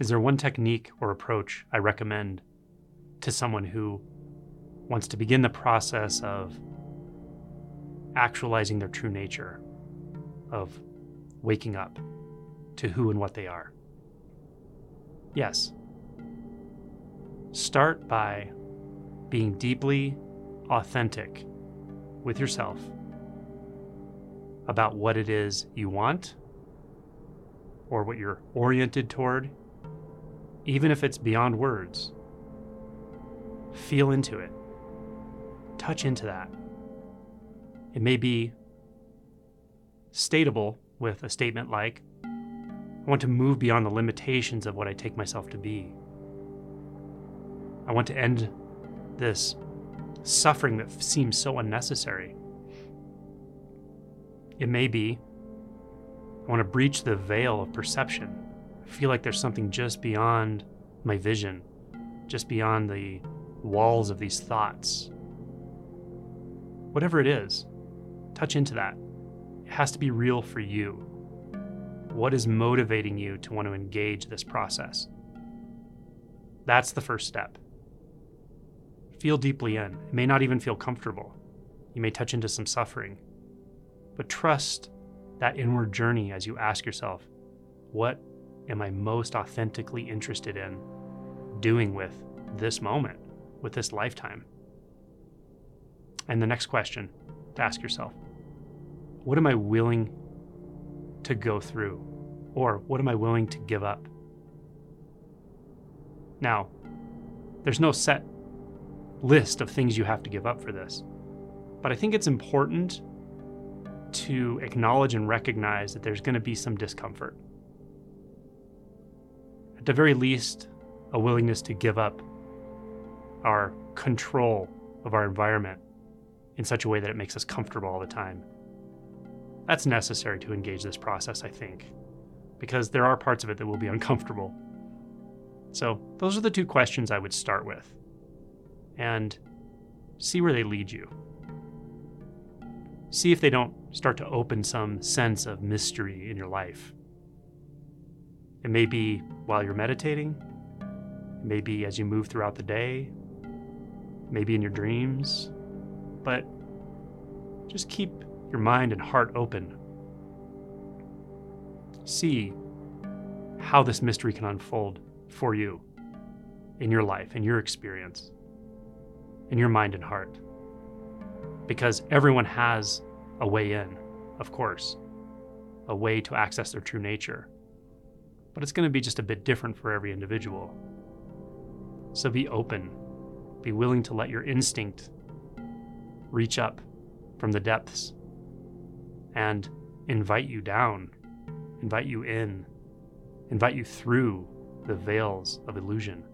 Is there one technique or approach I recommend to someone who wants to begin the process of actualizing their true nature, of waking up to who and what they are? Yes. Start by being deeply authentic with yourself about what it is you want or what you're oriented toward, even if it's beyond words. Feel into it, touch into that. It may be statable with a statement like, I want to move beyond the limitations of what I take myself to be. I want to end this suffering that seems so unnecessary. It may be I want to breach the veil of perception. I feel like there's something just beyond my vision, just beyond the walls of these thoughts. Whatever it is, touch into that. It has to be real for you. What is motivating you to want to engage this process? That's the first step. Feel deeply in. It may not even feel comfortable. You may touch into some suffering. But trust that inward journey as you ask yourself, what am I most authentically interested in doing with this moment, with this lifetime? And the next question to ask yourself, what am I willing to go through? Or what am I willing to give up? Now, there's no set list of things you have to give up for this, but I think it's important to acknowledge and recognize that there's going to be some discomfort. At the very least, a willingness to give up our control of our environment in such a way that it makes us comfortable all the time. That's necessary to engage this process, I think, because there are parts of it that will be uncomfortable. So, those are the two questions I would start with and see where they lead you see if they don't start to open some sense of mystery in your life. It may be while you're meditating, maybe as you move throughout the day, maybe in your dreams, but just keep your mind and heart open. See how this mystery can unfold for you in your life, in your experience, in your mind and heart because everyone has a way in, of course, a way to access their true nature. But it's going to be just a bit different for every individual. So be open, be willing to let your instinct reach up from the depths and invite you down, invite you in, invite you through the veils of illusion.